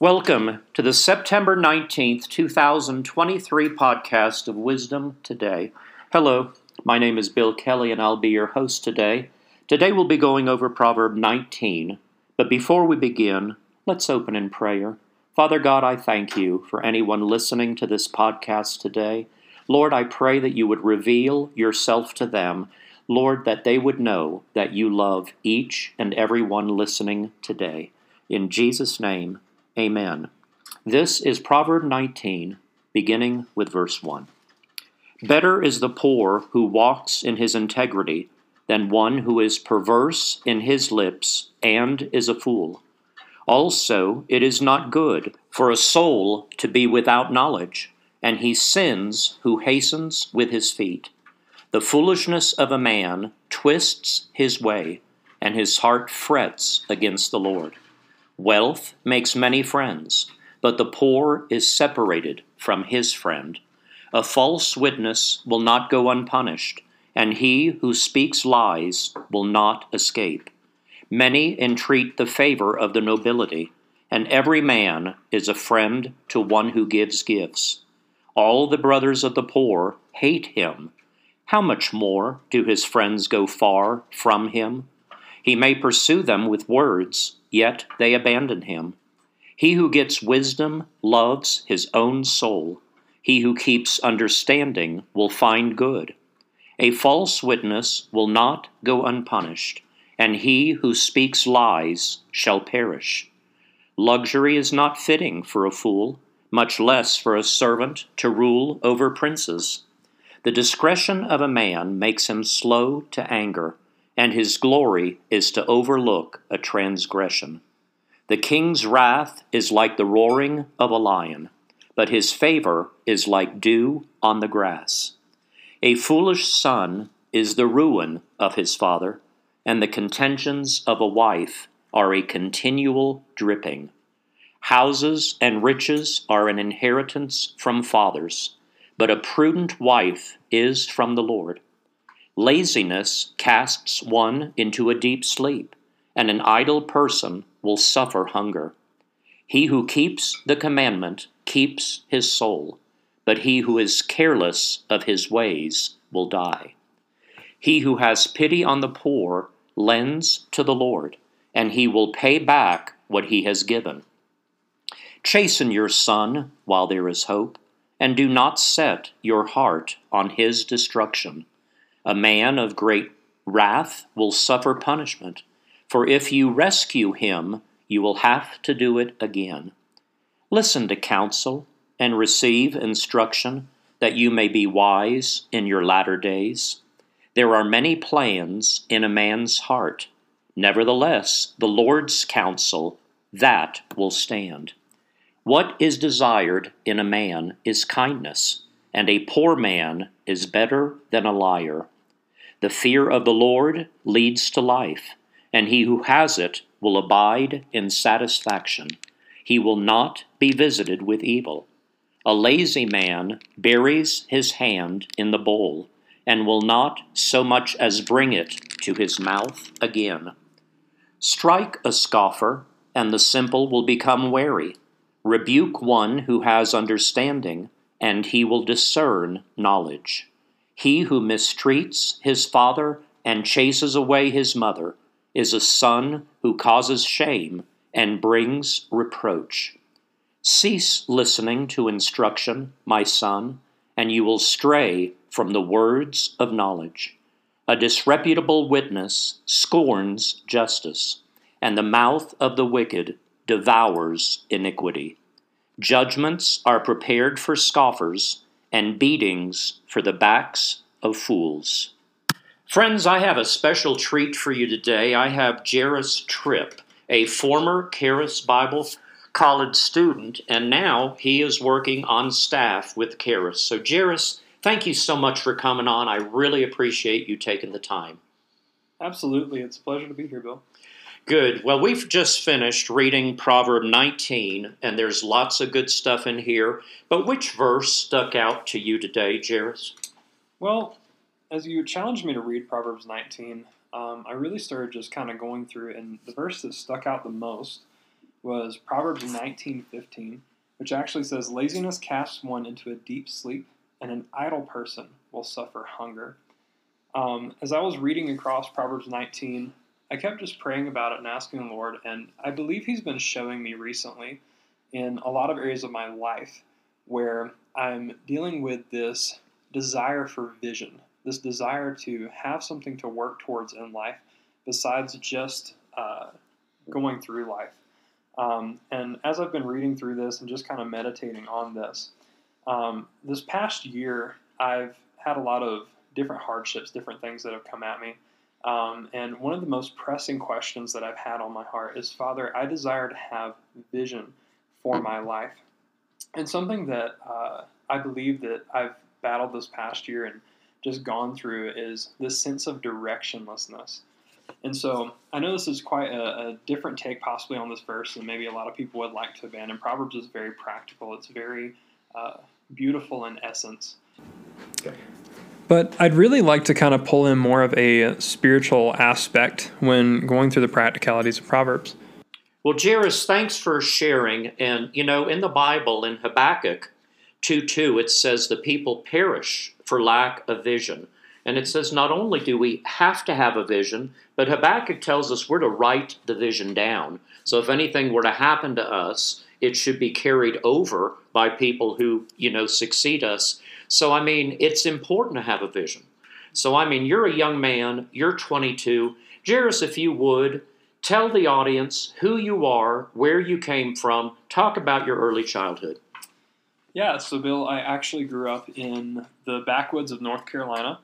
Welcome to the September 19th, 2023 podcast of Wisdom Today. Hello, my name is Bill Kelley and I'll be your host today. Today we'll be going over Proverb 19, but before we begin, let's open in prayer. Father God, I thank you for anyone listening to this podcast today. Lord, I pray that you would reveal yourself to them. Lord, that they would know that you love each and every one listening today. In Jesus' name, Amen. This is Proverb 19, beginning with verse 1. Better is the poor who walks in his integrity than one who is perverse in his lips and is a fool. Also, it is not good for a soul to be without knowledge, and he sins who hastens with his feet. The foolishness of a man twists his way, and his heart frets against the Lord. Wealth makes many friends, but the poor is separated from his friend. A false witness will not go unpunished, and he who speaks lies will not escape. Many entreat the favor of the nobility, and every man is a friend to one who gives gifts. All the brothers of the poor hate him. How much more do his friends go far from him? He may pursue them with words yet they abandon him. He who gets wisdom loves his own soul. He who keeps understanding will find good. A false witness will not go unpunished, and he who speaks lies shall perish. Luxury is not fitting for a fool, much less for a servant to rule over princes. The discretion of a man makes him slow to anger and his glory is to overlook a transgression. The king's wrath is like the roaring of a lion, but his favor is like dew on the grass. A foolish son is the ruin of his father, and the contentions of a wife are a continual dripping. Houses and riches are an inheritance from fathers, but a prudent wife is from the Lord. Laziness casts one into a deep sleep, and an idle person will suffer hunger. He who keeps the commandment keeps his soul, but he who is careless of his ways will die. He who has pity on the poor lends to the Lord, and he will pay back what he has given. Chasten your son while there is hope, and do not set your heart on his destruction. A man of great wrath will suffer punishment, for if you rescue him, you will have to do it again. Listen to counsel and receive instruction, that you may be wise in your latter days. There are many plans in a man's heart. Nevertheless, the Lord's counsel, that will stand. What is desired in a man is kindness and a poor man is better than a liar. The fear of the Lord leads to life, and he who has it will abide in satisfaction. He will not be visited with evil. A lazy man buries his hand in the bowl, and will not so much as bring it to his mouth again. Strike a scoffer, and the simple will become wary. Rebuke one who has understanding and he will discern knowledge. He who mistreats his father and chases away his mother is a son who causes shame and brings reproach. Cease listening to instruction, my son, and you will stray from the words of knowledge. A disreputable witness scorns justice, and the mouth of the wicked devours iniquity. Judgments are prepared for scoffers, and beatings for the backs of fools. Friends, I have a special treat for you today. I have Jairus Tripp, a former Charis Bible College student, and now he is working on staff with Charis. So, Jairus, thank you so much for coming on. I really appreciate you taking the time. Absolutely. It's a pleasure to be here, Bill. Good. Well, we've just finished reading Proverb 19, and there's lots of good stuff in here. But which verse stuck out to you today, Jairus? Well, as you challenged me to read Proverbs 19, um, I really started just kind of going through and the verse that stuck out the most was Proverbs 19:15, which actually says, "Laziness casts one into a deep sleep, and an idle person will suffer hunger." Um, as I was reading across Proverbs 19, I kept just praying about it and asking the Lord, and I believe He's been showing me recently in a lot of areas of my life where I'm dealing with this desire for vision, this desire to have something to work towards in life besides just uh, going through life. Um, and as I've been reading through this and just kind of meditating on this, um, this past year I've had a lot of different hardships, different things that have come at me. Um, and one of the most pressing questions that I've had on my heart is Father, I desire to have vision for my life. And something that uh, I believe that I've battled this past year and just gone through is this sense of directionlessness. And so I know this is quite a, a, different take possibly on this verse than maybe a lot of people would like to abandon. Proverbs is very practical, it's very uh, beautiful in essence. But I'd really like to kind of pull in more of a spiritual aspect when going through the practicalities of Proverbs. Well, Jairus, thanks for sharing. And, you know, in the Bible, in Habakkuk 2 2, it says the people perish for lack of vision. And it says not only do we have to have a vision, but Habakkuk tells us we're to write the vision down. So if anything were to happen to us, it should be carried over by people who, you know, succeed us. So, I mean, it's important to have a vision. So, I mean, you're a young man, you're 22. Jairus, if you would, tell the audience who you are, where you came from, talk about your early childhood. Yeah, so Bill, I actually grew up in the backwoods of North Carolina.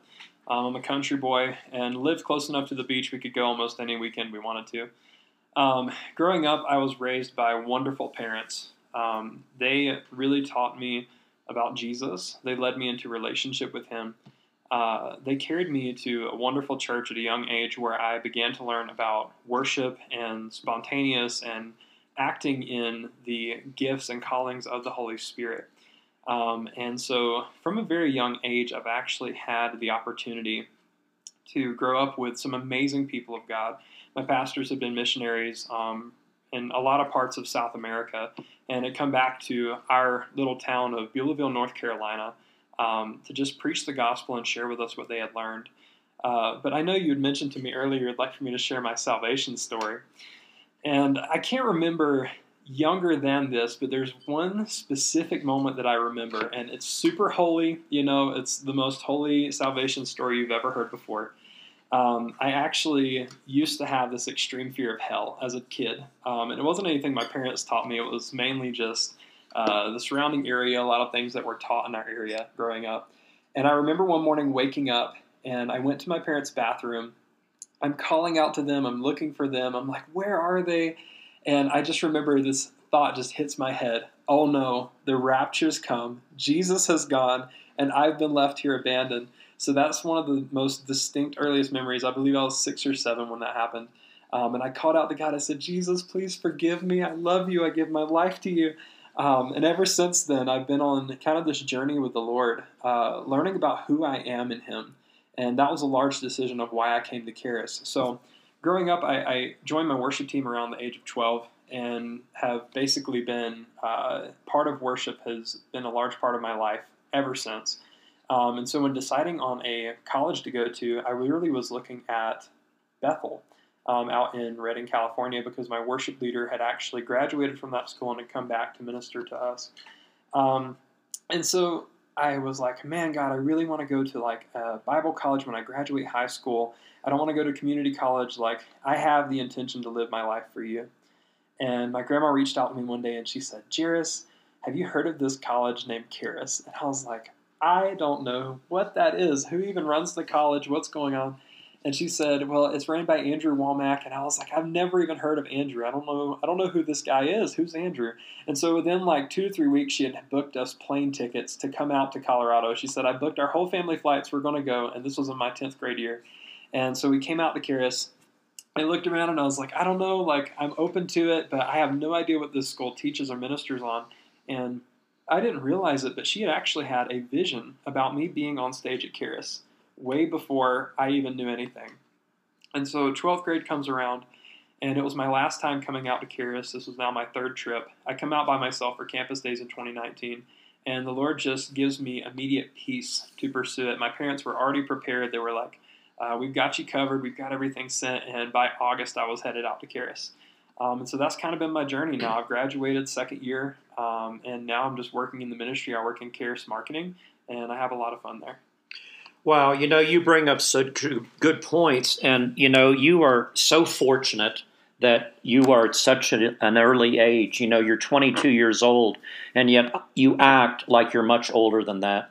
Um, I'm a country boy and lived close enough to the beach we could go almost any weekend we wanted to. Um, growing up, I was raised by wonderful parents. Um, they really taught me about Jesus. They led me into relationship with Him. Uh, they carried me to a wonderful church at a young age where I began to learn about worship and spontaneous and acting in the gifts and callings of the Holy Spirit. Um, and so, from a very young age, I've actually had the opportunity to grow up with some amazing people of God. My pastors have been missionaries um, in a lot of parts of South America, and had come back to our little town of Beulaville, North Carolina, um, to just preach the gospel and share with us what they had learned. Uh, but I know you had mentioned to me earlier you'd like for me to share my salvation story. And I can't remember younger than this, but there's one specific moment that I remember, and it's super holy. You know, it's the most holy salvation story you've ever heard before. Um, I actually used to have this extreme fear of hell as a kid, um, and it wasn't anything my parents taught me. It was mainly just uh, the surrounding area, a lot of things that were taught in our area growing up. And I remember one morning waking up, and I went to my parents' bathroom. I'm calling out to them. I'm looking for them. I'm like, where are they? And I just remember this thought just hits my head. Oh no, the rapture's come. Jesus has gone, and I've been left here abandoned. So that's one of the most distinct earliest memories. I believe I was six or seven when that happened. Um, and I called out to God. I said, Jesus, please forgive me. I love you. I give my life to you. Um, and ever since then, I've been on kind of this journey with the Lord, uh, learning about who I am in Him. And that was a large decision of why I came to Charis. So growing up, I, I, joined my worship team around the age of 12 and have basically been uh, part of worship has been a large part of my life ever since. Um, and so when deciding on a college to go to, I really was looking at Bethel um, out in Redding, California, because my worship leader had actually graduated from that school and had come back to minister to us. Um, and so I was like, man, God, I really want to go to like a Bible college when I graduate high school. I don't want to go to community college. Like, I have the intention to live my life for you. And my grandma reached out to me one day and she said, Jairus, have you heard of this college named Charis? And I was like, I don't know what that is. Who even runs the college? What's going on? And she said, "Well, it's ran by Andrew Wommack." And I was like, "I've never even heard of Andrew. I don't know. I don't know who this guy is. Who's Andrew?" And so within like two to three weeks, she had booked us plane tickets to come out to Colorado. She said, "I booked our whole family flights. We're going to go." And this was in my tenth grade year. And so we came out to Charis. I looked around and I was like, I don't know, like I'm open to it, but I have no idea what this school teaches or ministers on. And I didn't realize it, but she had actually had a vision about me being on stage at Charis way before I even knew anything. And so 12th grade comes around, And it was my last time coming out to Charis. This was now my third trip. I come out by myself for campus days in 2019, and the Lord just gives me immediate peace to pursue it. My parents were already prepared. They were like, uh, "We've got you covered. We've got everything sent." And by August, I was headed out to Charis. Um, and so that's kind of been my journey now. I've graduated second year, um, and now I'm just working in the ministry. I work in Charis marketing, and I have a lot of fun there. Wow, you know, you bring up such good points, and you know, you are so fortunate that you are at such an early age. You know, you're 22 years old, and yet you act like you're much older than that.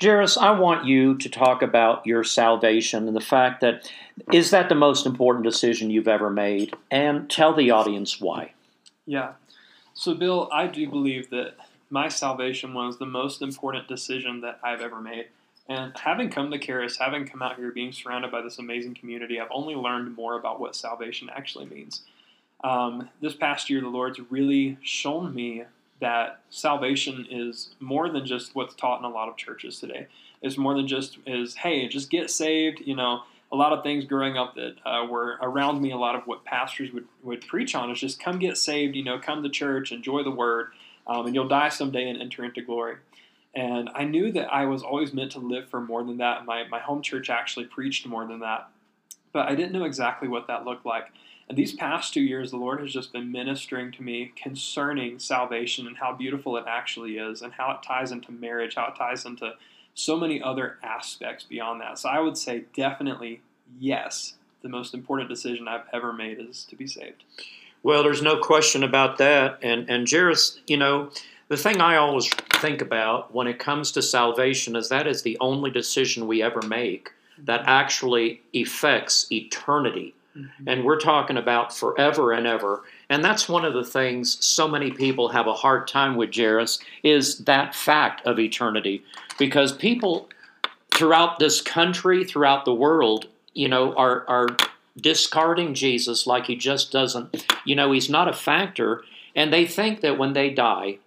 Jairus, I want you to talk about your salvation and the fact that is that the most important decision you've ever made, and tell the audience why. Yeah. So, Bill, I do believe that my salvation was the most important decision that I've ever made. And having come to Charis, having come out here, being surrounded by this amazing community, I've only learned more about what salvation actually means. Um, this past year, the Lord's really shown me that salvation is more than just what's taught in a lot of churches today. It's more than just is hey, just get saved. You know, a lot of things growing up that uh, were around me. A lot of what pastors would would preach on is just come get saved. You know, come to church, enjoy the word, um, and you'll die someday and enter into glory. And I knew that I was always meant to live for more than that. My, my home church actually preached more than that. But I didn't know exactly what that looked like. And these past two years, the Lord has just been ministering to me concerning salvation and how beautiful it actually is, and how it ties into marriage, how it ties into so many other aspects beyond that. So I would say definitely yes. The most important decision I've ever made is to be saved. Well, there's no question about that. And and Jairus, you know, the thing I always think about when it comes to salvation is that is the only decision we ever make that actually affects eternity. Mm-hmm. And we're talking about forever and ever. And that's one of the things so many people have a hard time with, Jairus, is that fact of eternity. Because people throughout this country, throughout the world, you know, are, are discarding Jesus like he just doesn't, you know, he's not a factor. And they think that when they die,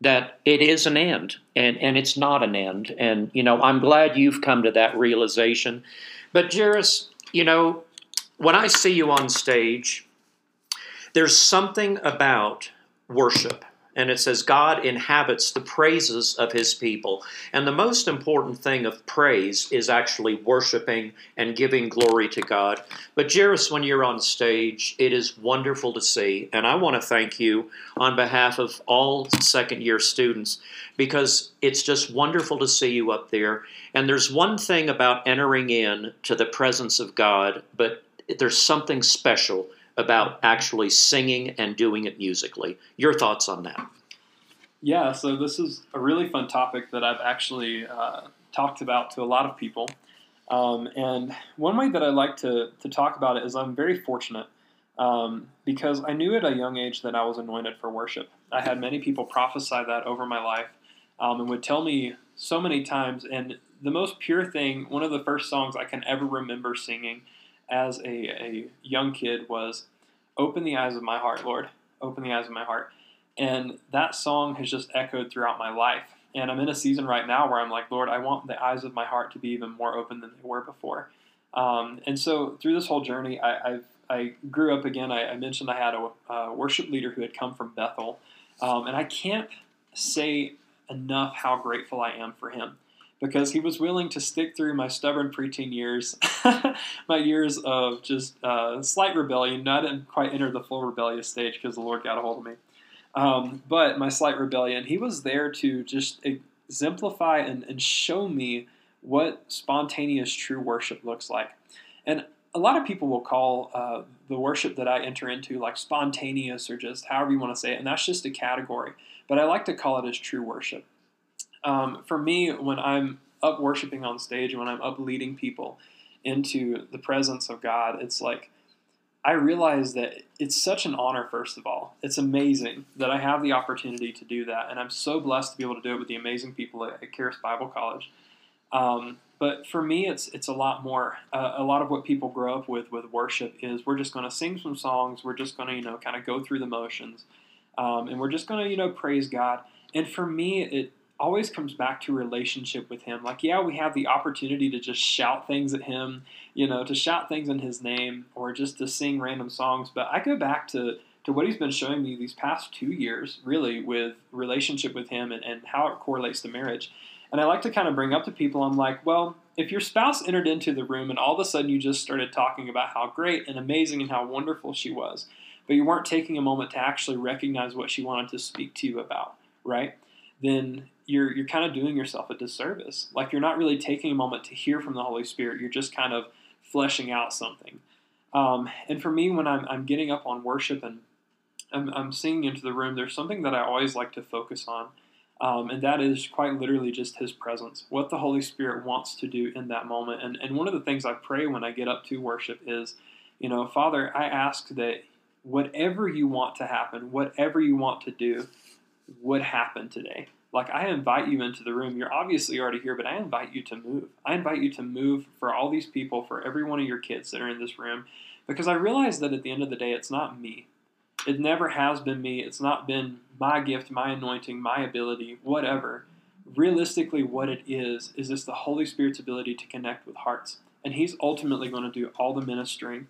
that it is an end and, and it's not an end. And, you know, I'm glad you've come to that realization. But, Jairus, you know, when I see you on stage, there's something about worship and it says God inhabits the praises of his people. And the most important thing of praise is actually worshiping and giving glory to God. But Jairus, when you're on stage, it is wonderful to see. And I want to thank you on behalf of all second year students because it's just wonderful to see you up there. And there's one thing about entering in to the presence of God, but there's something special about actually singing and doing it musically. Your thoughts on that? Yeah, so this is a really fun topic that I've actually uh, talked about to a lot of people. Um, and one way that I like to, to talk about it is I'm very fortunate um, because I knew at a young age that I was anointed for worship. I had many people prophesy that over my life um, and would tell me so many times. And the most pure thing, one of the first songs I can ever remember singing as a, a young kid was Open the Eyes of My Heart, Lord. Open the Eyes of My Heart. And that song has just echoed throughout my life. And I'm in a season right now where I'm like, Lord, I want the eyes of my heart to be even more open than they were before. Um, and so through this whole journey, I, I've, i grew up again. I, I mentioned I had a, a, worship leader who had come from Bethel. Um, and I can't say enough how grateful I am for him because he was willing to stick through my stubborn preteen years, my years of just uh, slight rebellion. I didn't quite enter the full rebellious stage because the Lord got a hold of me. Um, but my slight rebellion, he was there to just exemplify and, and show me what spontaneous true worship looks like. And a lot of people will call uh, the worship that I enter into like spontaneous or just however you want to say it, and that's just a category. But I like to call it as true worship. Um, for me, when I'm up worshiping on stage, when I'm up leading people into the presence of God, it's like I realize that it's such an honor, first of all. It's amazing that I have the opportunity to do that, and I'm so blessed to be able to do it with the amazing people at, at Charis Bible College. Um, but for me, it's it's a lot more. Uh, a lot of what people grow up with with worship is we're just going to sing some songs. We're just going to you know kind of go through the motions, um, and we're just going to you know praise God. And for me, it always comes back to relationship with him. Like, yeah, we have the opportunity to just shout things at him, you know, to shout things in his name or just to sing random songs. But I go back to, to what he's been showing me these past two years, really, with relationship with him and, and how it correlates to marriage. And I like to kind of bring up to people, I'm like, well, if your spouse entered into the room and all of a sudden you just started talking about how great and amazing and how wonderful she was, but you weren't taking a moment to actually recognize what she wanted to speak to you about, right? Then you're you're kind of doing yourself a disservice. Like you're not really taking a moment to hear from the Holy Spirit. You're just kind of fleshing out something. Um, and for me, when I'm, I'm getting up on worship and I'm, I'm singing into the room, there's something that I always like to focus on. Um, and that is quite literally just his presence, what the Holy Spirit wants to do in that moment. And, and one of the things I pray when I get up to worship is, you know, Father, I ask that whatever you want to happen, whatever you want to do, would happen today. Like, I invite you into the room. You're obviously already here, but I invite you to move. I invite you to move for all these people, for every one of your kids that are in this room, because I realize that at the end of the day, it's not me. It never has been me. It's not been my gift, my anointing, my ability, whatever. Realistically, what it is, is this the Holy Spirit's ability to connect with hearts. And He's ultimately going to do all the ministering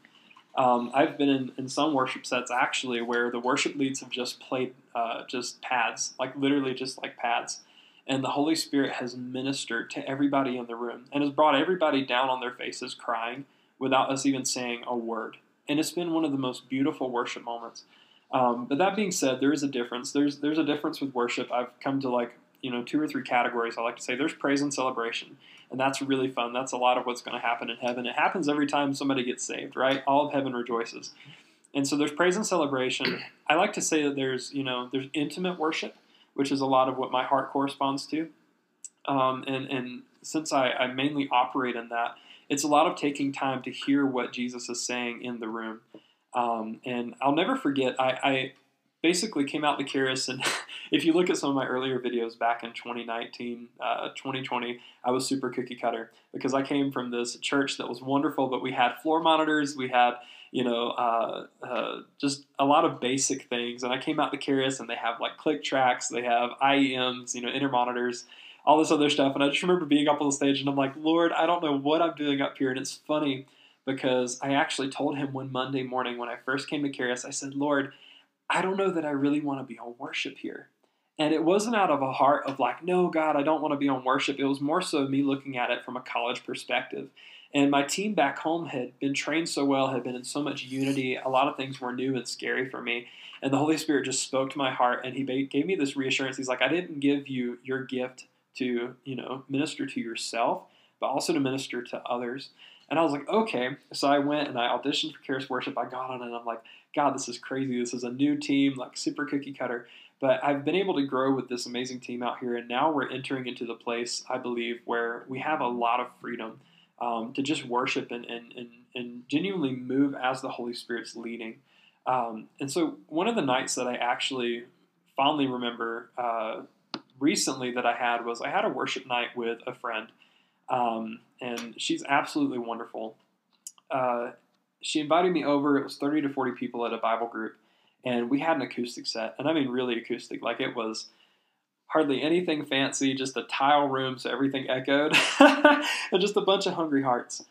um, I've been in, in some worship sets actually where the worship leads have just played uh, just pads, like literally just like pads. And the Holy Spirit has ministered to everybody in the room and has brought everybody down on their faces crying without us even saying a word. And it's been one of the most beautiful worship moments. Um, but that being said, there is a difference. There's there's a difference with worship. I've come to like you know two or three categories. I like to say there's praise and celebration, and that's really fun. That's a lot of what's going to happen in heaven. It happens every time somebody gets saved, right? All of heaven rejoices. And so there's praise and celebration. I like to say that there's, you know, there's intimate worship, which is a lot of what my heart corresponds to. Um, and, and since I, I mainly operate in that, it's a lot of taking time to hear what Jesus is saying in the room. Um, and I'll never forget, I, I basically came out the Charis, and if you look at some of my earlier videos back in 2019, uh, 2020, I was super cookie cutter because I came from this church that was wonderful, but we had floor monitors, we had you know uh, uh, just a lot of basic things, and I came out the Charis, and they have like click tracks, they have IEMs, you know, inner monitors. All this other stuff, and I just remember being up on the stage, and I'm like, Lord, I don't know what I'm doing up here, and it's funny because I actually told him one Monday morning when I first came to Charis, I said, Lord, I don't know that I really want to be on worship here. And it wasn't out of a heart of like, no, God, I don't want to be on worship. It was more so me looking at it from a college perspective. And my team back home had been trained so well, had been in so much unity. A lot of things were new and scary for me. And the Holy Spirit just spoke to my heart and He gave me this reassurance. He's like, I didn't give you your gift to, you know, minister to yourself, but also to minister to others. And I was like, okay. So I went and I auditioned for Charis Worship. I got on it and I'm like, God, this is crazy. This is a new team, like super cookie cutter. But I've been able to grow with this amazing team out here. And now we're entering into the place, I believe, where we have a lot of freedom um, to just worship and, and, and, and, genuinely move as the Holy Spirit's leading. Um, and so one of the nights that I actually fondly remember uh, recently that I had was I had a worship night with a friend. Um, and she's absolutely wonderful. Uh, she invited me over. It was 30 to 40 people at a Bible group, and we had an acoustic set. And I mean, really acoustic. Like it was hardly anything fancy, just a tile room, so everything echoed, and just a bunch of hungry hearts.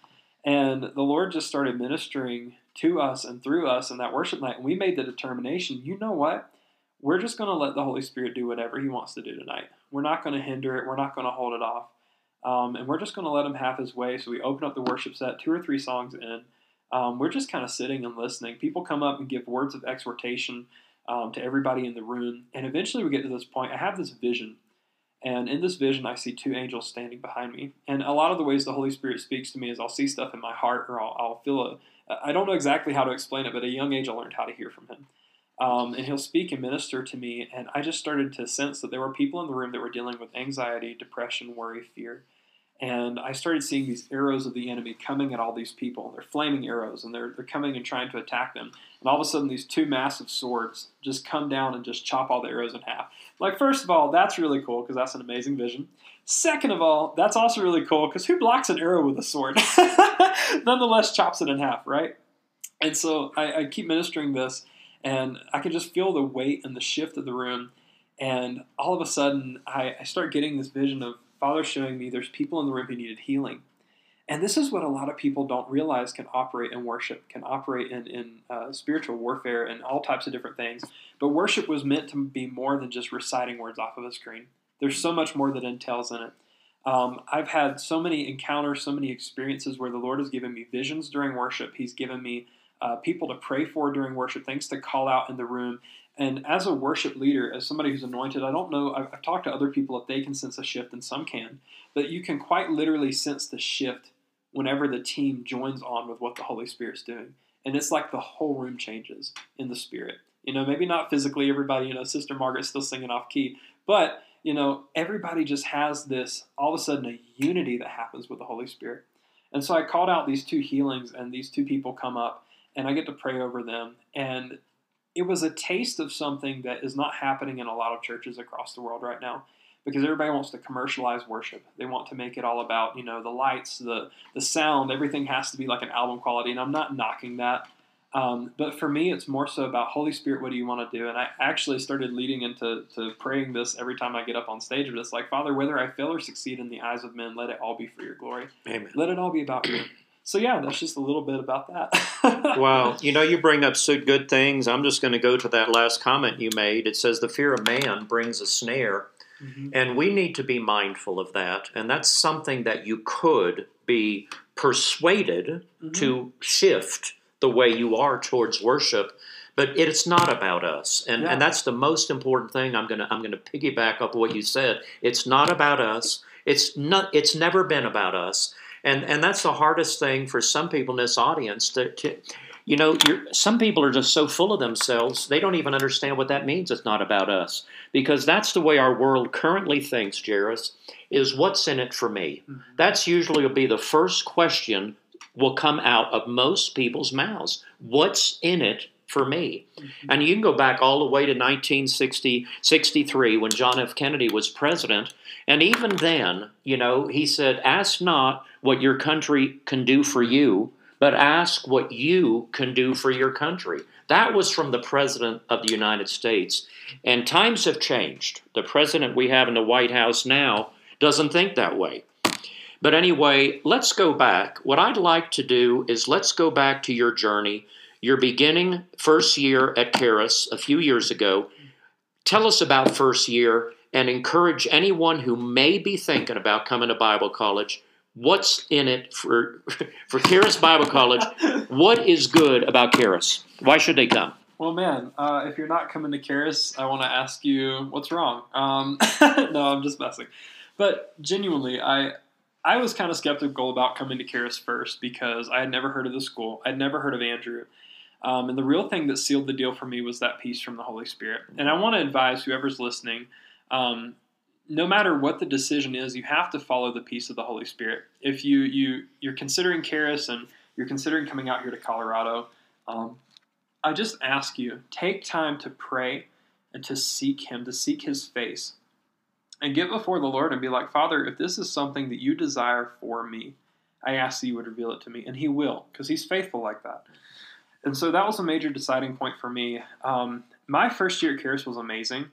And the Lord just started ministering to us and through us in that worship night. And we made the determination you know what? We're just going to let the Holy Spirit do whatever He wants to do tonight. We're not going to hinder it, we're not going to hold it off. Um, and we're just going to let Him have His way. So we open up the worship set, two or three songs in um, we're just kind of sitting and listening. People come up and give words of exhortation um, to everybody in the room. And eventually we get to this point. I have this vision. And in this vision, I see two angels standing behind me. And a lot of the ways the Holy Spirit speaks to me is I'll see stuff in my heart or I'll, I'll feel a. I don't know exactly how to explain it, but at a young age I learned how to hear from him. Um, and he'll speak and minister to me. And I just started to sense that there were people in the room that were dealing with anxiety, depression, worry, fear and I started seeing these arrows of the enemy coming at all these people. And They're flaming arrows, and they're, they're coming and trying to attack them. And all of a sudden, these two massive swords just come down and just chop all the arrows in half. Like, first of all, that's really cool because that's an amazing vision. Second of all, that's also really cool because who blocks an arrow with a sword? Nonetheless, chops it in half, right? And so I, I keep ministering this, and I can just feel the weight and the shift of the room And all of a sudden, I, I start getting this vision of Father showing me there's people in the room who needed healing. And this is what a lot of people don't realize can operate in worship, can operate in, in uh, spiritual warfare and all types of different things. But worship was meant to be more than just reciting words off of a screen. There's so much more that entails in it. Um, I've had so many encounters, so many experiences where the Lord has given me visions during worship. He's given me uh, people to pray for during worship, things to call out in the room. And as a worship leader, as somebody who's anointed, I don't know, I've, I've talked to other people if they can sense a shift, and some can, but you can quite literally sense the shift whenever the team joins on with what the Holy Spirit's doing. And it's like the whole room changes in the spirit. You know, maybe not physically, everybody, you know, Sister Margaret's still singing off key, but, you know, everybody just has this all of a sudden a unity that happens with the Holy Spirit. And so I called out these two healings, and these two people come up, and I get to pray over them. And it was a taste of something that is not happening in a lot of churches across the world right now because everybody wants to commercialize worship. They want to make it all about, you know, the lights, the the sound, everything has to be like an album quality, and I'm not knocking that. Um, but for me, it's more so about Holy Spirit. What do you want to do? And I actually started leading into to praying this every time I get up on stage. But it's like, Father, whether I fail or succeed in the eyes of men, let it all be for Your glory. Amen. Let it all be about You. So yeah, that's just a little bit about that. wow, you know, you bring up so good things. I'm just going to go to that last comment you made. It says the fear of man brings a snare, Mm-hmm. And we need to be mindful of that. And that's something that you could be persuaded mm-hmm. to shift the way you are towards worship. But it's not about us, and, yeah. and that's the most important thing. I'm gonna I'm gonna piggyback up what you said. It's not about us. It's not. It's never been about us, and and that's the hardest thing for some people in this audience to, to you know, some people are just so full of themselves, they don't even understand what that means. It's not about us. Because that's the way our world currently thinks, Jairus, is what's in it for me? Mm-hmm. That's usually will be the first question will come out of most people's mouths. What's in it for me? Mm-hmm. And you can go back all the way to 1963 when John F. Kennedy was president. And even then, you know, he said, Ask not what your country can do for you, but ask what you can do for your country. That was from the President of the United States. And times have changed. The president we have in the White House now doesn't think that way. But anyway, let's go back. What I'd like to do is let's go back to your journey, your beginning first year at Charis a few years ago. Tell us about first year and encourage anyone who may be thinking about coming to Bible college what's in it for for Charis Bible College? What is good about Charis? Why should they come? Well, man, uh, if you're not coming to Charis, I want to ask you what's wrong. Um, no, I'm just messing. But genuinely, I I was kind of skeptical about coming to Charis first because I had never heard of the school. I'd never heard of Andrew. Um, and the real thing that sealed the deal for me was that peace from the Holy Spirit. And I want to advise whoever's listening um, no matter what the decision is, you have to follow the peace of the Holy Spirit. If you you you're considering Charis and you're considering coming out here to Colorado, um, I just ask you take time to pray and to seek Him, to seek His face, and get before the Lord and be like, Father, if this is something that you desire for me, I ask that you would reveal it to me, and He will, because He's faithful like that. And so that was a major deciding point for me. Um, my first year at Charis was amazing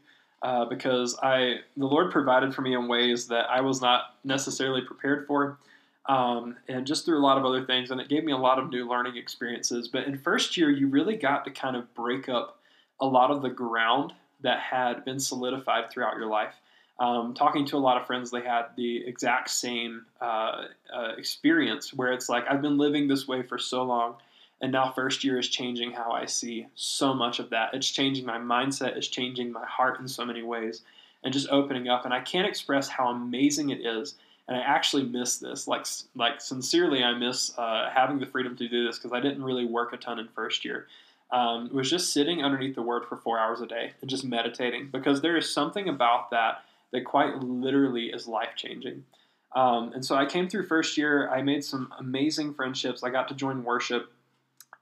uh, because I the Lord provided for me in ways that I was not necessarily prepared for, um, and just through a lot of other things, and it gave me a lot of new learning experiences. But in first year, you really got to kind of break up a lot of the ground that had been solidified throughout your life. Um, talking to a lot of friends, they had the exact same uh, uh, experience where it's like I've been living this way for so long and now, first year is changing how I see so much of that. It's changing my mindset, it's changing my heart in so many ways, and just opening up. And I can't express how amazing it is. And I actually miss this. Like, like sincerely, I miss uh, having the freedom to do this because I didn't really work a ton in first year. Um, was just sitting underneath the Word for four hours a day and just meditating because there is something about that that quite literally is life changing. Um, and so I came through first year. I made some amazing friendships. I got to join worship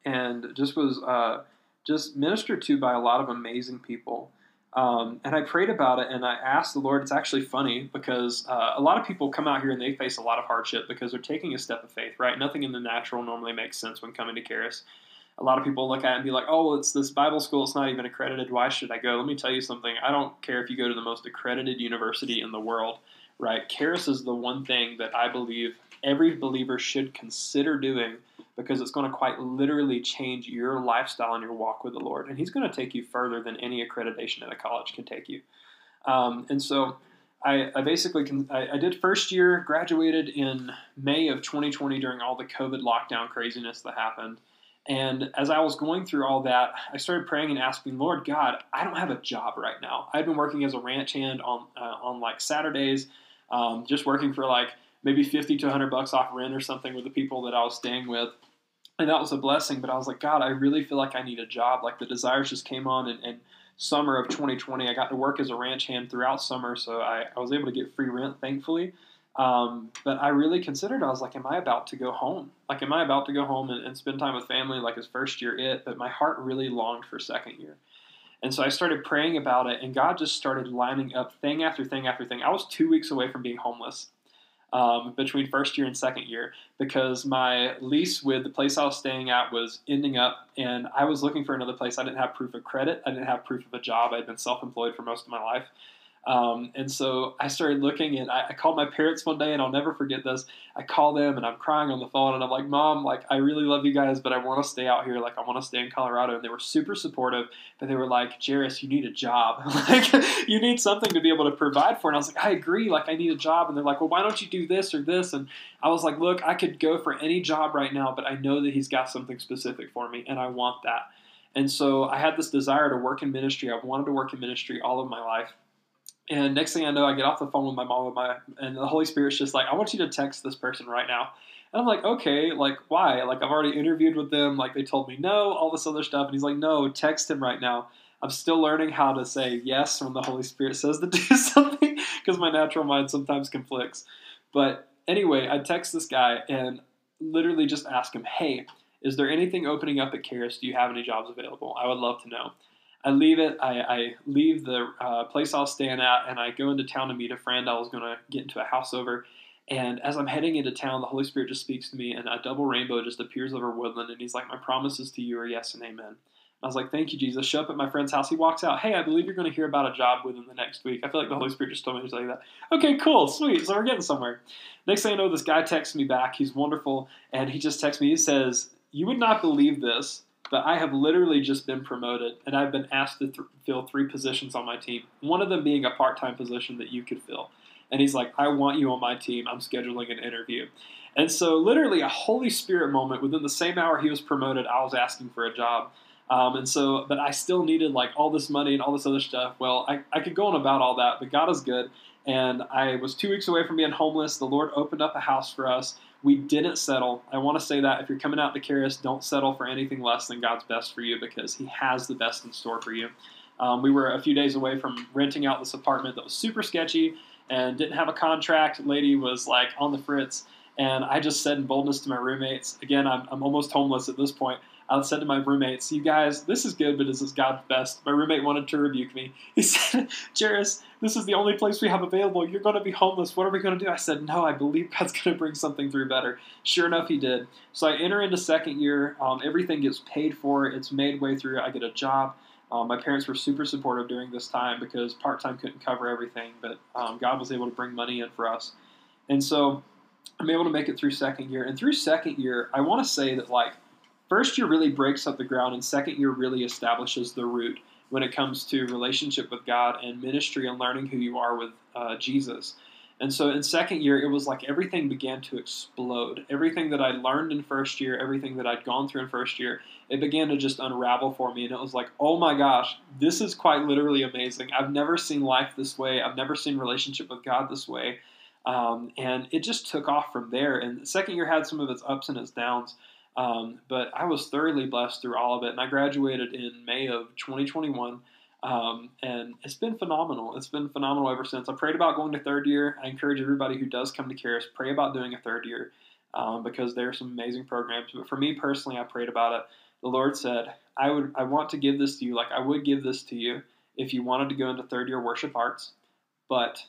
and just was uh, just ministered to by a lot of amazing people. Um, and I prayed about it and I asked the Lord. It's actually funny because uh, a lot of people come out here and they face a lot of hardship because they're taking a step of faith, right? Nothing in the natural normally makes sense when coming to Charis. a lot of people look at it and be like, oh, well, it's this Bible school. It's not even accredited. Why should I go? Let me tell you something. I don't care if you go to the most accredited university in the world, right? Charis is the one thing that I believe every believer should consider doing because it's going to quite literally change your lifestyle and your walk with the Lord. And He's going to take you further than any accreditation at a college can take you. Um, and so I, I basically can, I, I, did first year, graduated in May of 2020 during all the COVID lockdown craziness that happened. And as I was going through all that, I started praying and asking, Lord God, I don't have a job right now. I've been working as a ranch hand on uh, on like Saturdays, um, just working for like maybe 50 to 100 bucks off rent or something with the people that I was staying with. And that was a blessing. But I was like, God, I really feel like I need a job. Like the desires just came on, and, and summer of 2020, I got to work as a ranch hand throughout summer, so I, I was able to get free rent, thankfully. Um, but I really considered, I was like, am I about to go home? Like, am I about to go home and, and spend time with family like his first year it? But my heart really longed for second year. And so I started praying about it, and God just started lining up thing after thing after thing. I was two weeks away from being homeless um, between first year and second year because my lease with the place I was staying at was ending up, and I was looking for another place. I didn't have proof of credit, I didn't have proof of a job. I'd been self employed for most of my life. Um, and so I started looking, and I, I, called my parents one day, and I'll never forget this. I call them, and I'm crying on the phone, and I'm like, "Mom, like I really love you guys, but I want to stay out here. Like I want to stay in Colorado." And they were super supportive, but they were like, "Jairus, you need a job. like you need something to be able to provide for." And I was like, "I agree. Like I need a job." And they're like, "Well, why don't you do this or this?" And I was like, "Look, I could go for any job right now, but I know that He's got something specific for me, and I want that." And so I had this desire to work in ministry. I've wanted to work in ministry all of my life and next thing I know, I get off the phone with my mom, with my and the Holy Spirit's just like, I want you to text this person right now. And I'm like, okay, like why? Like I've already interviewed with them. Like they told me no, all this other stuff. And he's like, no, text him right now. I'm still learning how to say yes when the Holy Spirit says to do something because my natural mind sometimes conflicts. But anyway, I text this guy and literally just ask him, hey, is there anything opening up at Charis? Do you have any jobs available? I would love to know. I leave it. I, I leave the uh, place I was staying at, and I go into town to meet a friend. I was going to get into a house over, and as I'm heading into town, the Holy Spirit just speaks to me, and a double rainbow just appears over woodland, and He's like, "My promises to you are yes and amen." I was like, "Thank you, Jesus." Show up at my friend's house. He walks out. Hey, I believe you're going to hear about a job within the next week. I feel like the Holy Spirit just told me to tell you that. Okay, cool, sweet. So we're getting somewhere. Next thing I know, this guy texts me back. He's wonderful, and he just texts me. He says, "You would not believe this." But I have literally just been promoted, and I've been asked to th- fill three positions on my team. One of them being a part-time position that you could fill. And he's like, "I want you on my team. I'm scheduling an interview." And so, literally, a Holy Spirit moment. Within the same hour he was promoted, I was asking for a job. Um, and so, but I still needed like all this money and all this other stuff. Well, I, I could go on about all that, but God is good. And I was two weeks away from being homeless. The Lord opened up a house for us. We didn't settle. I want to say that if you're coming out to Charis, don't settle for anything less than God's best for you because He has the best in store for you. Um, we were a few days away from renting out this apartment that was super sketchy and didn't have a contract. Lady was like on the fritz. And I just said in boldness to my roommates, again, I'm, I'm almost homeless at this point. I said to my roommates, "You guys, this is good, but is this God's best?" My roommate wanted to rebuke me. He said, "Jairus, this is the only place we have available. You're going to be homeless. What are we going to do?" I said, "No, I believe God's going to bring something through better." Sure enough, He did. So I enter into second year. Um, everything gets paid for. It's made way through. I get a job. Um, my parents were super supportive during this time because part time couldn't cover everything, but um, God was able to bring money in for us, and so I'm able to make it through second year. And through second year, I want to say that like first year really breaks up the ground, and second year really establishes the root when it comes to relationship with God and ministry and learning who you are with uh, Jesus. And so in second year, it was like everything began to explode. Everything that I learned in first year, everything that I'd gone through in first year, it began to just unravel for me. And it was like, oh my gosh, this is quite literally amazing. I've never seen life this way. I've never seen relationship with God this way. Um, and it just took off from there. And second year had some of its ups and its downs. Um, but I was thoroughly blessed through all of it, and I graduated in May of 2021. Um, and it's been phenomenal. It's been phenomenal ever since. I prayed about going to third year. I encourage everybody who does come to Charis, pray about doing a third year um, because there are some amazing programs. But for me personally, I prayed about it. The Lord said, "I would, I want to give this to you. Like I would give this to you if you wanted to go into third year worship arts, but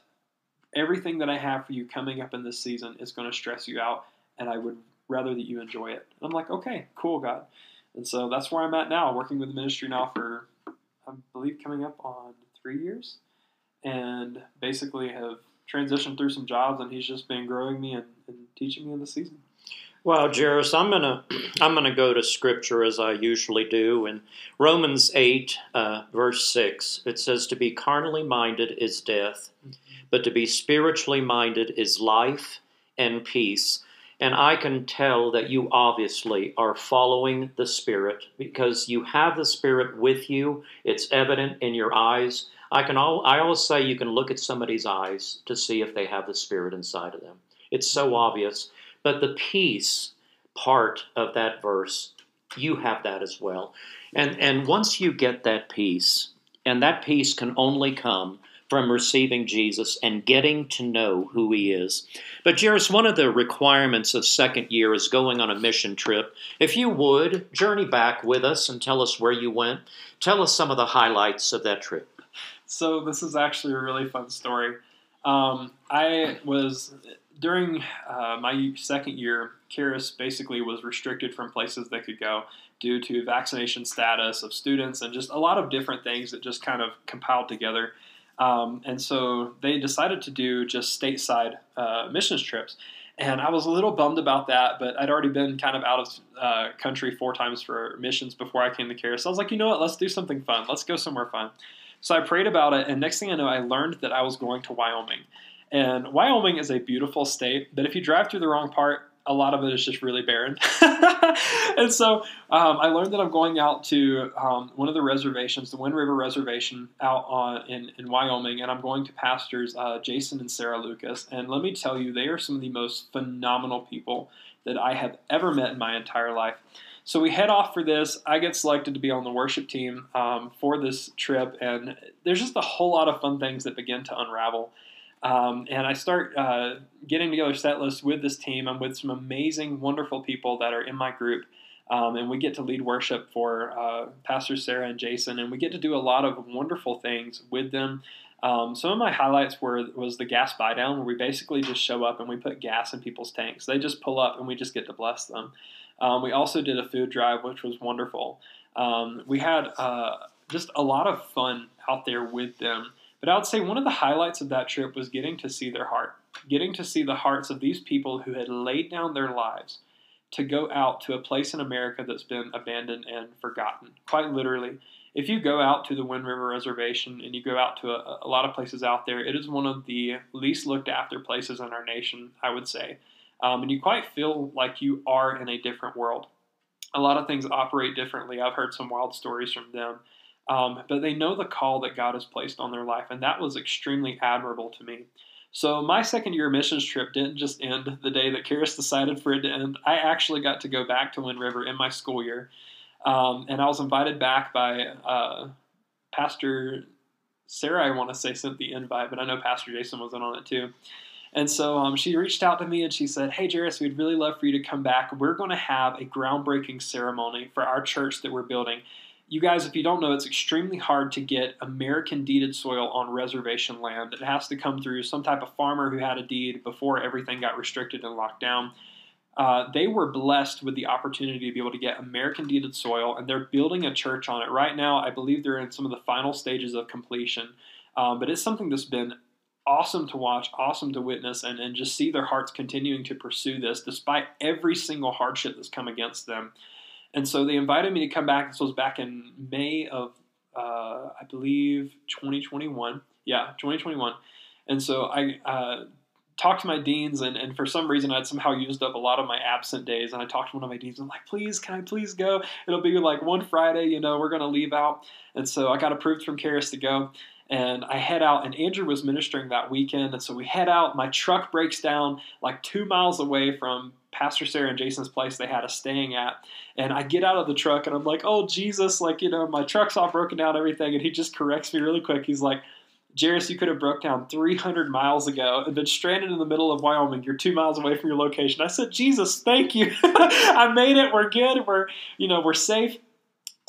everything that I have for you coming up in this season is going to stress you out, and I would rather that you enjoy it. And I'm like, okay, cool, God. And so that's where I'm at now, working with the ministry now for, I believe, coming up on three years. And basically have transitioned through some jobs, and he's just been growing me and, and teaching me in the season. Well, Jairus, I'm gonna I'm gonna go to Scripture as I usually do. In Romans eight, uh, verse six, it says, "To be carnally minded is death, but to be spiritually minded is life and peace." And I can tell that you obviously are following the Spirit because you have the Spirit with you. It's evident in your eyes. I can all, I always say you can look at somebody's eyes to see if they have the Spirit inside of them. It's so obvious. But the peace part of that verse, you have that as well. And and once you get that peace, and that peace can only come from receiving Jesus and getting to know who He is. But, Jairus, one of the requirements of second year is going on a mission trip. If you would, journey back with us and tell us where you went. Tell us some of the highlights of that trip. So, this is actually a really fun story. Um, I was during uh, my second year, Charis basically was restricted from places they could go due to vaccination status of students and just a lot of different things that just kind of compiled together. Um, and so they decided to do just stateside uh, missions trips. And I was a little bummed about that, but I'd already been kind of out of uh, country four times for missions before I came to Charis. So I was like, you know what, let's do something fun. Let's go somewhere fun. So I prayed about it, and next thing I know, I learned that I was going to Wyoming. And Wyoming is a beautiful state, but if you drive through the wrong part, a lot of it is just really barren. and so um, I learned that I'm going out to um, one of the reservations, the Wind River Reservation, out on, in, in Wyoming, and I'm going to pastors uh, Jason and Sarah Lucas. And let me tell you, they are some of the most phenomenal people that I have ever met in my entire life. So we head off for this. I get selected to be on the worship team um, for this trip, and there's just a whole lot of fun things that begin to unravel. Um, and I start uh, getting together set lists with this team. I'm with some amazing, wonderful people that are in my group. Um, and we get to lead worship for uh, Pastor Sarah and Jason, and we get to do a lot of wonderful things with them. Um, some of my highlights were was the gas buy down, where we basically just show up and we put gas in people's tanks. They just pull up, and we just get to bless them. Um, we also did a food drive, which was wonderful. Um, we had uh, just a lot of fun out there with them. But I would say one of the highlights of that trip was getting to see their heart, getting to see the hearts of these people who had laid down their lives to go out to a place in America that's been abandoned and forgotten. Quite literally, if you go out to the Wind River Reservation and you go out to a, a, lot of places out there, it is one of the least looked after places in our nation, I would say. Um, and you quite feel like you are in a different world. A lot of things operate differently. I've heard some wild stories from them. Um, but they know the call that God has placed on their life, and that was extremely admirable to me. So my second year missions trip didn't just end the day that Charis decided for it to end. I actually got to go back to Wind River in my school year, um, and I was invited back by uh, Pastor Sarah. I want to say sent the invite, but I know Pastor Jason was in on it too. And so um, she reached out to me and she said, Hey, Jairus, we'd really love for you to come back. We're going to have a groundbreaking ceremony for our church that we're building you guys, if you don't know, it's extremely hard to get American deeded soil on reservation land. It has to come through some type of farmer who had a deed before everything got restricted and locked down. Uh, they were blessed with the opportunity to be able to get American deeded soil, and they're building a church on it. Right now, I believe they're in some of the final stages of completion. Um, but it's something that's been awesome to watch, awesome to witness, and, and just see their hearts continuing to pursue this despite every single hardship that's come against them. And so they invited me to come back. This was back in May of, uh, I believe, 2021. Yeah, 2021. And so I uh, talked to my deans, and, and for some reason, I'd somehow used up a lot of my absent days. And I talked to one of my deans. I'm like, please, can I please go? It'll be like one Friday, you know, we're going to leave out. And so I got approved from Charis to go. And I head out, and Andrew was ministering that weekend. And so we head out. My truck breaks down like two miles away from Pastor Sarah and Jason's place they had us staying at. And I get out of the truck and I'm like, oh, Jesus, like, you know, my truck's all broken down, everything. And he just corrects me really quick. He's like, Jairus, you could have broke down 300 miles ago and been stranded in the middle of Wyoming. You're two miles away from your location. I said, Jesus, thank you. I made it. We're good. We're, you know, we're safe.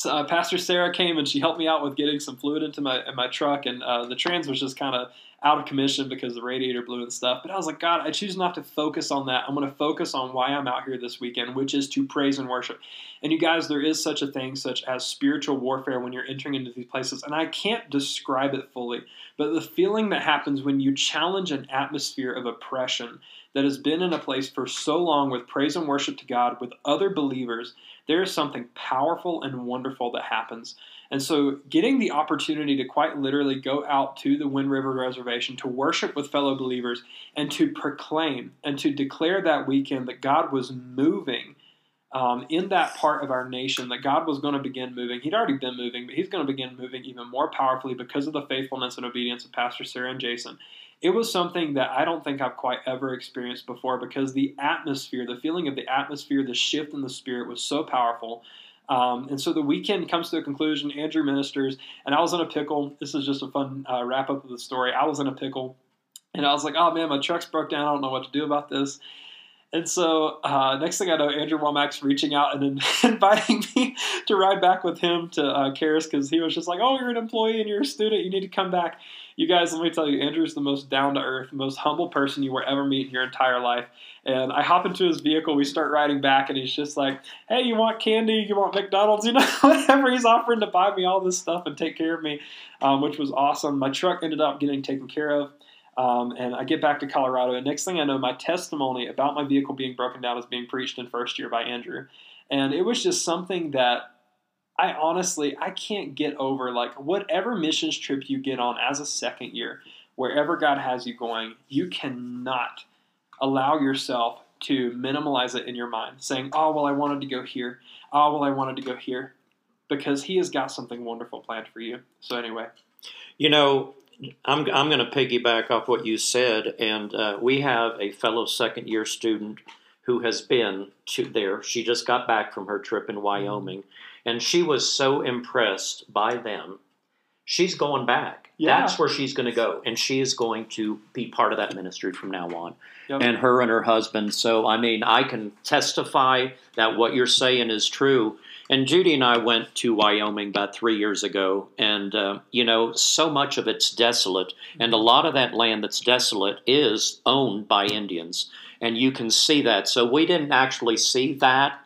Uh, Pastor Sarah came and she helped me out with getting some fluid into my in my truck, and uh, the trans was just kind of out of commission because the radiator blew and stuff. But I was like, God, I choose not to focus on that. I'm going to focus on why I'm out here this weekend, which is to praise and worship. And you guys, there is such a thing, such as spiritual warfare when you're entering into these places. And I can't describe it fully, but the feeling that happens when you challenge an atmosphere of oppression that has been in a place for so long with praise and worship to God with other believers, there is something powerful and wonderful that happens. And so, getting the opportunity to quite literally go out to the Wind River Reservation to worship with fellow believers and to proclaim and to declare that weekend that God was moving um, in that part of our nation, that God was going to begin moving. He'd already been moving, but He's going to begin moving even more powerfully because of the faithfulness and obedience of Pastor Sarah and Jason it was something that I don't think I've quite ever experienced before because the atmosphere, the feeling of the atmosphere, the shift in the spirit was so powerful. Um, and so the weekend comes to a conclusion. Andrew ministers, and I was in a pickle. This is just a fun uh, wrap up of the story. I was in a pickle, and I was like, "Oh man, my truck's broke down. I don't know what to do about this." And so uh, next thing I know, Andrew Wommack's reaching out and inviting me to ride back with him to uh, Charis because he was just like, "Oh, you're an employee and you're a student. You need to come back." You guys, let me tell you, Andrew's the most down to earth, most humble person you will ever meet in your entire life. And I hop into his vehicle, we start riding back, and he's just like, "Hey, you want candy? You want McDonald's? You know, whatever." He's offering to buy me all this stuff and take care of me, um, which was awesome. My truck ended up getting taken care of. Um, and I get back to Colorado, and next thing I know, my testimony about my vehicle being broken down is being preached in first year by Andrew. And it was just something that I honestly I can't get over. Like whatever missions trip you get on as a second year, wherever God has you going, you cannot allow yourself to minimalize it in your mind, saying, "Oh well, I wanted to go here. Oh well, I wanted to go here," because He has got something wonderful planned for you. So anyway, you know, I'm, I'm going to piggyback off what you said, and uh, we have a fellow second year student who has been to there. She just got back from her trip in Wyoming, and she was so impressed by them. She's going back. Yeah. That's where she's going to go, and she is going to be part of that ministry from now on. Yep. And her and her husband. So, I mean, I can testify that what you're saying is true and Judy and I went to Wyoming about three years ago, and uh, you know, so much of it's desolate, and a lot of that land that's desolate is owned by Indians, and you can see that. So we didn't actually see that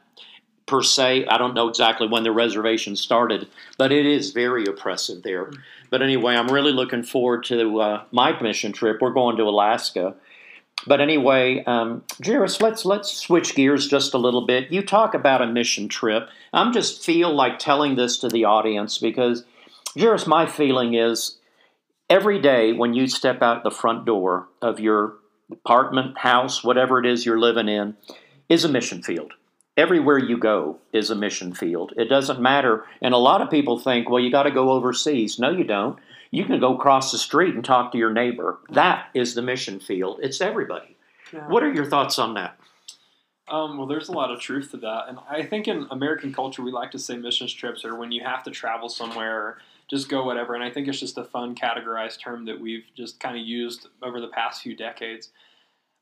per se. I don't know exactly when the reservation started, but it is very oppressive there. But anyway, I'm really looking forward to uh, my mission trip. We're going to Alaska but anyway, um, Jairus, let's let's switch gears just a little bit. You talk about a mission trip. I'm just feel like telling this to the audience because, Jairus, my feeling is every day when you step out the front door of your apartment, house, whatever it is you're living in, is a mission field. Everywhere you go is a mission field. It doesn't matter. And a lot of people think, well, you got to go overseas. No, you don't. You can go across the street and talk to your neighbor. That is the mission field. It's everybody. Yeah. What are your thoughts on that? Um, well, there's a lot of truth to that, and I think in American culture we like to say missions trips are when you have to travel somewhere or just go whatever. And I think it's just a fun categorized term that we've just kind of used over the past few decades.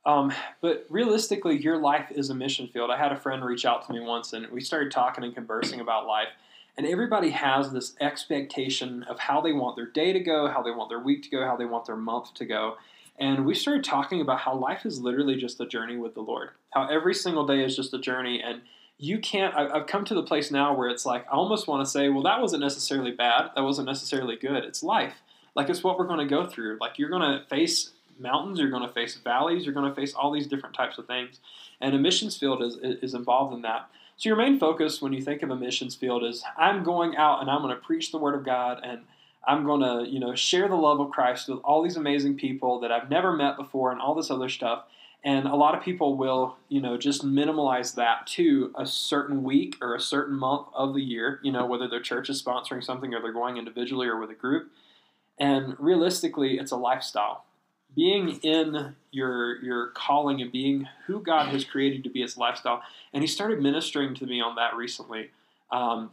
Um, but realistically, your life is a mission field. I had a friend reach out to me once, and we started talking and conversing about life. And everybody has this expectation of how they want their day to go, how they want their week to go, how they want their month to go. And we started talking about how life is literally just a journey with the Lord. How every single day is just a journey. And you can't, I've come to the place now where it's like, I almost want to say, well, that wasn't necessarily bad. That wasn't necessarily good. It's life. Like, it's what we're going to go through. Like, you're going to face mountains, you're going to face valleys, you're going to face all these different types of things. And a missions field is, is involved in that. So your main focus when you think of a missions field is I'm going out and I'm going to preach the word of God and I'm going to, you know, share the love of Christ with all these amazing people that I've never met before and all this other stuff. And a lot of people will, you know, just minimalize that to a certain week or a certain month of the year, you know, whether their church is sponsoring something or they're going individually or with a group. And realistically, it's a lifestyle being in your your calling and being who God has created to be its lifestyle. And he started ministering to me on that recently, um,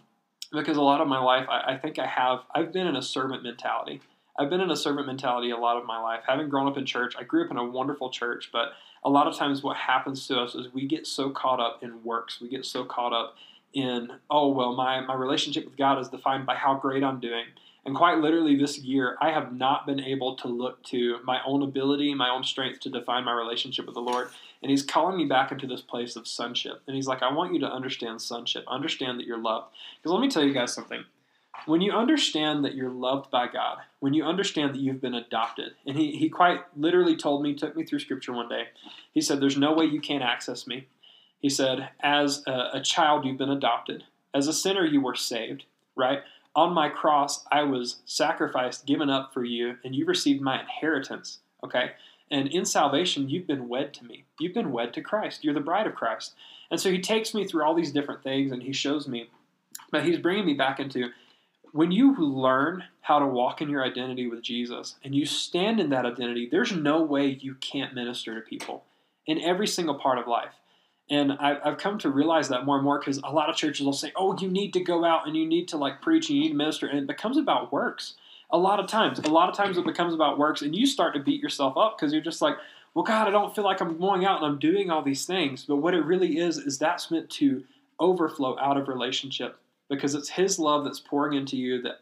because a lot of my life, I, I, think I have I've been in a servant mentality. I've been in a servant mentality a lot of my life. Having grown up in church, I grew up in a wonderful church, but a lot of times what happens to us is we get so caught up in works. We get so caught up in oh well, my my relationship with God is defined by how great I'm doing And quite literally, this year, I have not been able to look to my own ability, my own strength to define my relationship with the Lord. And He's calling me back into this place of sonship. And He's like, I want you to understand sonship, understand that you're loved. Because let me tell you guys something. When you understand that you're loved by God, when you understand that you've been adopted, and he, he quite literally told me, took me through scripture one day. He said, There's no way you can't access me. He said, As a, a child, you've been adopted. As a sinner, you were saved, right? On my cross, I was sacrificed, given up for you, and you received my inheritance. Okay? And in salvation, you've been wed to me. You've been wed to Christ. You're the bride of Christ. And so he takes me through all these different things and he shows me, but he's bringing me back into when you learn how to walk in your identity with Jesus and you stand in that identity, there's no way you can't minister to people in every single part of life. And I've come to realize that more and more because a lot of churches will say, oh, you need to go out and you need to like preach and you need to minister. And it becomes about works. A lot of times, a lot of times it becomes about works and you start to beat yourself up because you're just like, well, God, I don't feel like I'm going out and I'm doing all these things. But what it really is, is that's meant to overflow out of relationship because it's His love that's pouring into you that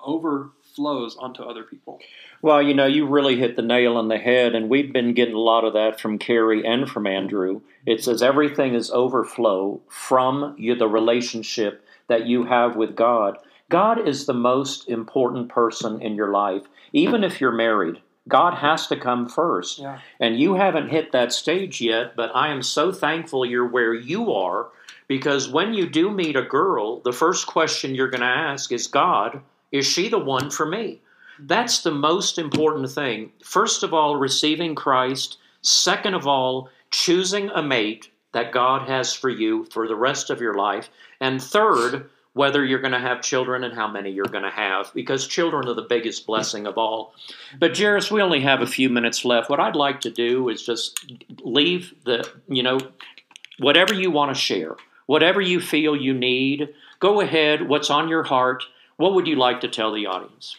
overflows onto other people. Well, you know, you really hit the nail on the head, and we've been getting a lot of that from Carrie and from Andrew. It says everything is overflow from you, the relationship that you have with God. God is the most important person in your life, even if you're married. God has to come first. Yeah. And you haven't hit that stage yet, but I am so thankful you're where you are because when you do meet a girl, the first question you're going to ask is God, is she the one for me? That's the most important thing. First of all, receiving Christ. Second of all, choosing a mate that God has for you for the rest of your life. And third, whether you're going to have children and how many you're going to have, because children are the biggest blessing of all. But Jairus, we only have a few minutes left. What I'd like to do is just leave the, you know, whatever you want to share, whatever you feel you need, go ahead. What's on your heart? What would you like to tell the audience?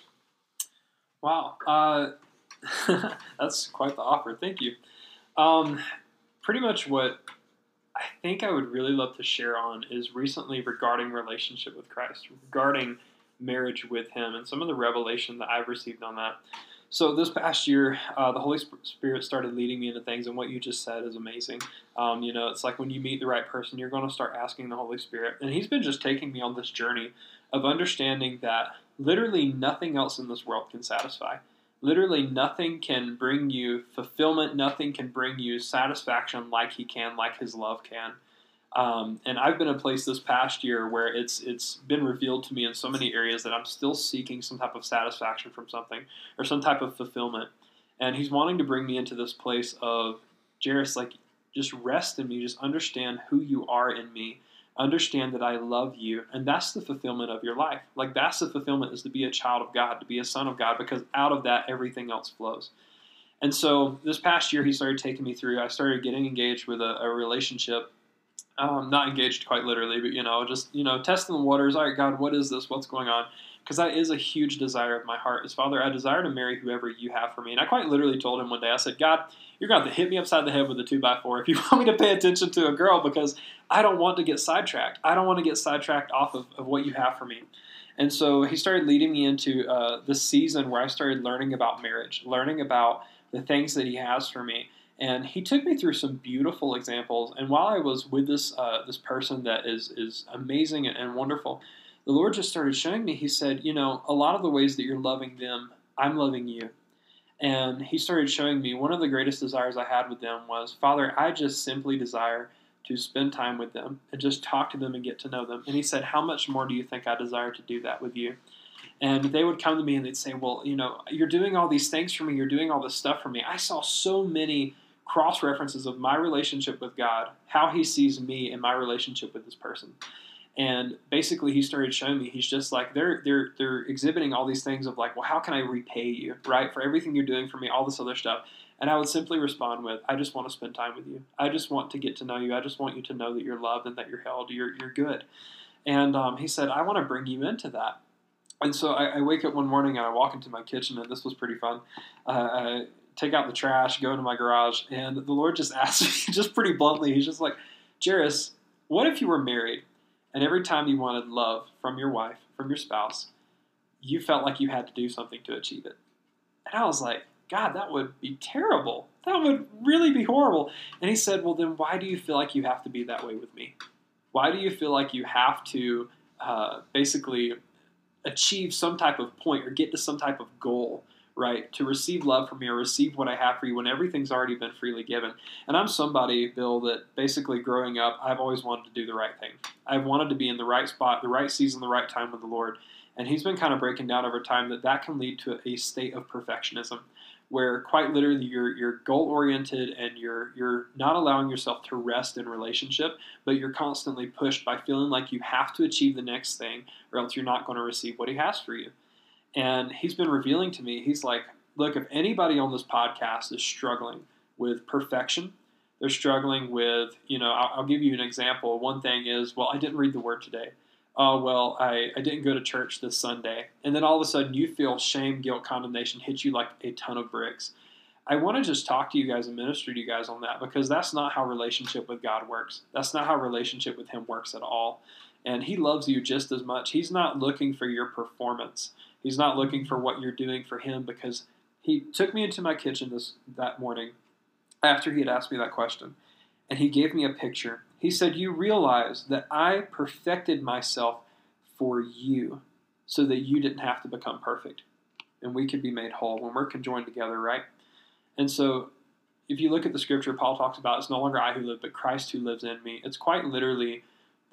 Wow, uh, that's quite the offer. Thank you. Um, pretty much what I think I would really love to share on is recently regarding relationship with Christ, regarding marriage with Him, and some of the revelation that I've received on that. So this past year, uh, the Holy Spirit started leading me into things, and what you just said is amazing. Um, you know, it's like when you meet the right person, you're going to start asking the Holy Spirit, and He's been just taking me on this journey of understanding that literally nothing else in this world can satisfy. Literally nothing can bring you fulfillment, nothing can bring you satisfaction like He can, like His love can. Um, and I've been in a place this past year where it's it's been revealed to me in so many areas that I'm still seeking some type of satisfaction from something or some type of fulfillment. And He's wanting to bring me into this place of Jairus, like just rest in me, just understand who you are in me, understand that I love you, and that's the fulfillment of your life. Like that's the fulfillment is to be a child of God, to be a son of God, because out of that everything else flows. And so this past year, he started taking me through. I started getting engaged with a, a relationship. Um, not engaged quite literally, but you know, just you know, testing the waters. All right, God, what is this? What's going on? Because that is a huge desire of my heart. Is Father, I desire to marry whoever you have for me. And I quite literally told him one day, I said, God, you're going to have to hit me upside the head with a two by four if you want me to pay attention to a girl because I don't want to get sidetracked. I don't want to get sidetracked off of, of what you have for me. And so he started leading me into uh, the season where I started learning about marriage, learning about the things that he has for me. And he took me through some beautiful examples. And while I was with this uh, this person that is is amazing and, and wonderful, the Lord just started showing me. He said, You know, a lot of the ways that you're loving them, I'm loving you. And He started showing me one of the greatest desires I had with them was, Father, I just simply desire to spend time with them and just talk to them and get to know them. And He said, How much more do you think I desire to do that with you? And they would come to me and they'd say, Well, you know, you're doing all these things for me, you're doing all this stuff for me. I saw so many cross references of my relationship with God, how He sees me in my relationship with this person and basically he started showing me he's just like they're they're they're exhibiting all these things of like well how can i repay you right for everything you're doing for me all this other stuff. And i would simply respond with i just want to spend time with you. I just want to get to know you. I just want you to know that you're loved and that you're held you're, you're good. And um, he said i want to bring you into that. And so I, I, wake up one morning and i walk into my kitchen and this was pretty fun. Uh, I take out the trash go into my garage and the lord just asked me just pretty bluntly he's just like jairus what if you were married and every time you wanted love from your wife, from your spouse, you felt like you had to do something to achieve it. And I was like, God, that would be terrible. That would really be horrible. And he said, Well, then why do you feel like you have to be that way with me? Why do you feel like you have to uh, basically achieve some type of point or get to some type of goal? Right? To receive love from me or receive what I have for you when everything's already been freely given. And I'm somebody, Bill, that basically growing up, I've always wanted to do the right thing. I've wanted to be in the right spot, the right season, the right time with the Lord. And he's been kind of breaking down over time that that can lead to a state of perfectionism where quite literally you're you're goal oriented and you're you're not allowing yourself to rest in relationship, but you're constantly pushed by feeling like you have to achieve the next thing or else you're not going to receive what he has for you. And he's been revealing to me, he's like, look, if anybody on this podcast is struggling with perfection, they're struggling with, you know, I'll, I'll give you an example. One thing is, well, I didn't read the word today oh, well, I, I didn't go to church this Sunday. And then all of a sudden you feel shame, guilt, condemnation hit you like a ton of bricks. I want to just talk to you guys and minister to you guys on that because that's not how relationship with God works. That's not how relationship with Him works at all. And He loves you just as much. He's not looking for your performance. He's not looking for what you're doing for Him because He took me into my kitchen this that morning after He had asked me that question, and He gave me a picture he said, You realize that I perfected myself for you so that you didn't have to become perfect and we could be made whole when we're conjoined together, right? And so if you look at the scripture, Paul talks about it's no longer I who live, but Christ who lives in me. It's quite literally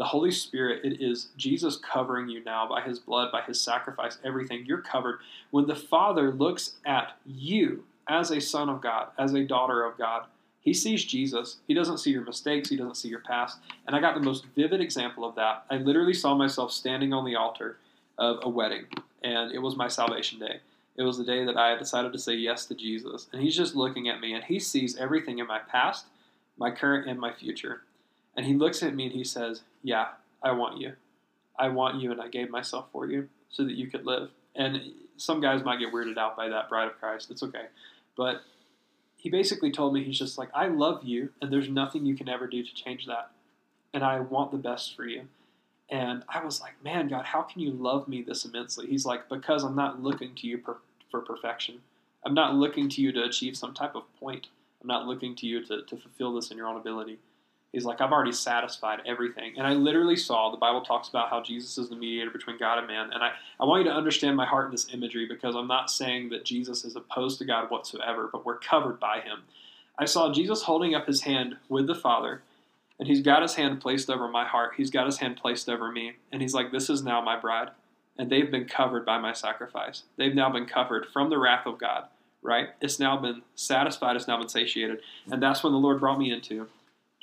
the Holy Spirit. It is Jesus covering you now by his blood, by his sacrifice, everything. You're covered. When the Father looks at you as a son of God, as a daughter of God, he sees Jesus. He doesn't see your mistakes. He doesn't see your past. And I got the most vivid example of that. I literally saw myself standing on the altar of a wedding, and it was my salvation day. It was the day that I decided to say yes to Jesus. And he's just looking at me, and he sees everything in my past, my current, and my future. And he looks at me and he says, Yeah, I want you. I want you, and I gave myself for you so that you could live. And some guys might get weirded out by that, bride of Christ. It's okay. But he basically told me he's just like I love you and there's nothing you can ever do to change that and I want the best for you. And I was like, man, God, how can you love me this immensely? He's like, because I'm not looking to you per- for perfection. I'm not looking to you to achieve some type of point. I'm not looking to you to, to fulfill this in your own ability. He's like, I've already satisfied everything. And I literally saw the Bible talks about how Jesus is the mediator between God and man. And I, I want you to understand my heart in this imagery because I'm not saying that Jesus is opposed to God whatsoever, but we're covered by him. I saw Jesus holding up his hand with the Father, and he's got his hand placed over my heart. He's got his hand placed over me. And he's like, This is now my bride. And they've been covered by my sacrifice. They've now been covered from the wrath of God, right? It's now been satisfied, it's now been satiated. And that's when the Lord brought me into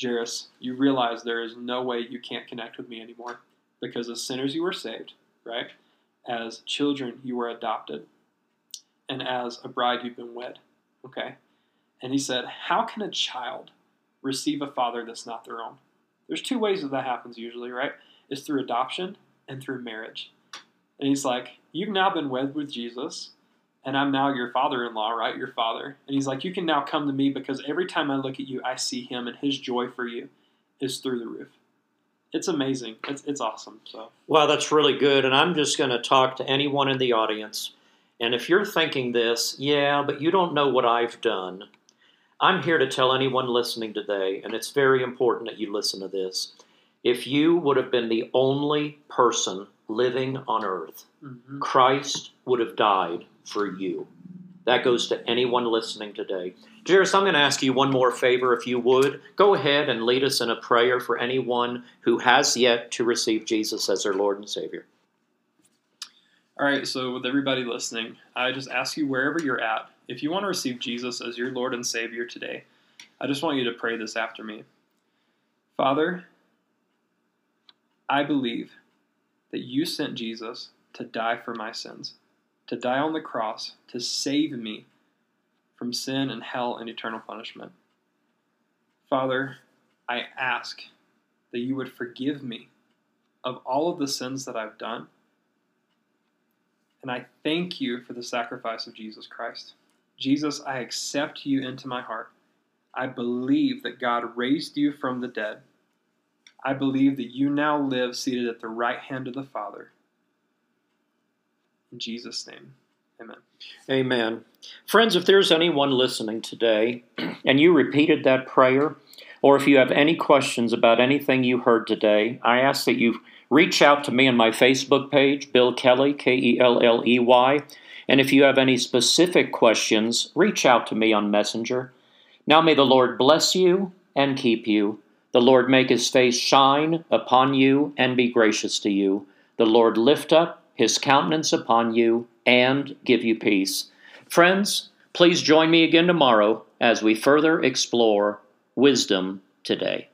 Jairus, you realize there is no way you can't connect with me anymore because as sinners you were saved, right? As children you were adopted, and as a bride you've been wed, okay? And he said, How can a child receive a father that's not their own? There's two ways that that happens usually, right? It's through adoption and through marriage. And he's like, You've now been wed with Jesus and I'm now your father in law, right? Your father. And he's like, You can now come to me because every time I look at you, I see him, and his joy for you is through the roof. It's amazing. It's, it's awesome. So, Wow, that's really good. And I'm just going to talk to anyone in the audience. And if you're thinking this, yeah, but you don't know what I've done, I'm here to tell anyone listening today, and it's very important that you listen to this. If you would have been the only person living on earth, mm-hmm. Christ would have died for you. That goes to anyone listening today. Jairus, I'm going to ask you one more favor, if you would. Go ahead and lead us in a prayer for anyone who has yet to receive Jesus as their Lord and Savior. All right, so with everybody listening, I just ask you wherever you're at, if you want to receive Jesus as your Lord and Savior today, I just want you to pray this after me. Father, I believe that you sent Jesus to die for my sins to die on the cross to save me from sin and hell and eternal punishment. Father, I ask that you would forgive me of all of the sins that I've done. And I thank you for the sacrifice of Jesus Christ. Jesus, I accept you into my heart. I believe that God raised you from the dead. I believe that you now live seated at the right hand of the Father In Jesus' name, amen. Amen. Friends, if there's anyone listening today and you repeated that prayer, or if you have any questions about anything you heard today, I ask that you reach out to me on my Facebook page, Bill Kelley, K E L L E Y. And if you have any specific questions, reach out to me on Messenger. Now may the Lord bless you and keep you. The Lord make his face shine upon you and be gracious to you. The Lord lift up his countenance upon you and give you peace. Friends, please join me again tomorrow as we further explore wisdom today.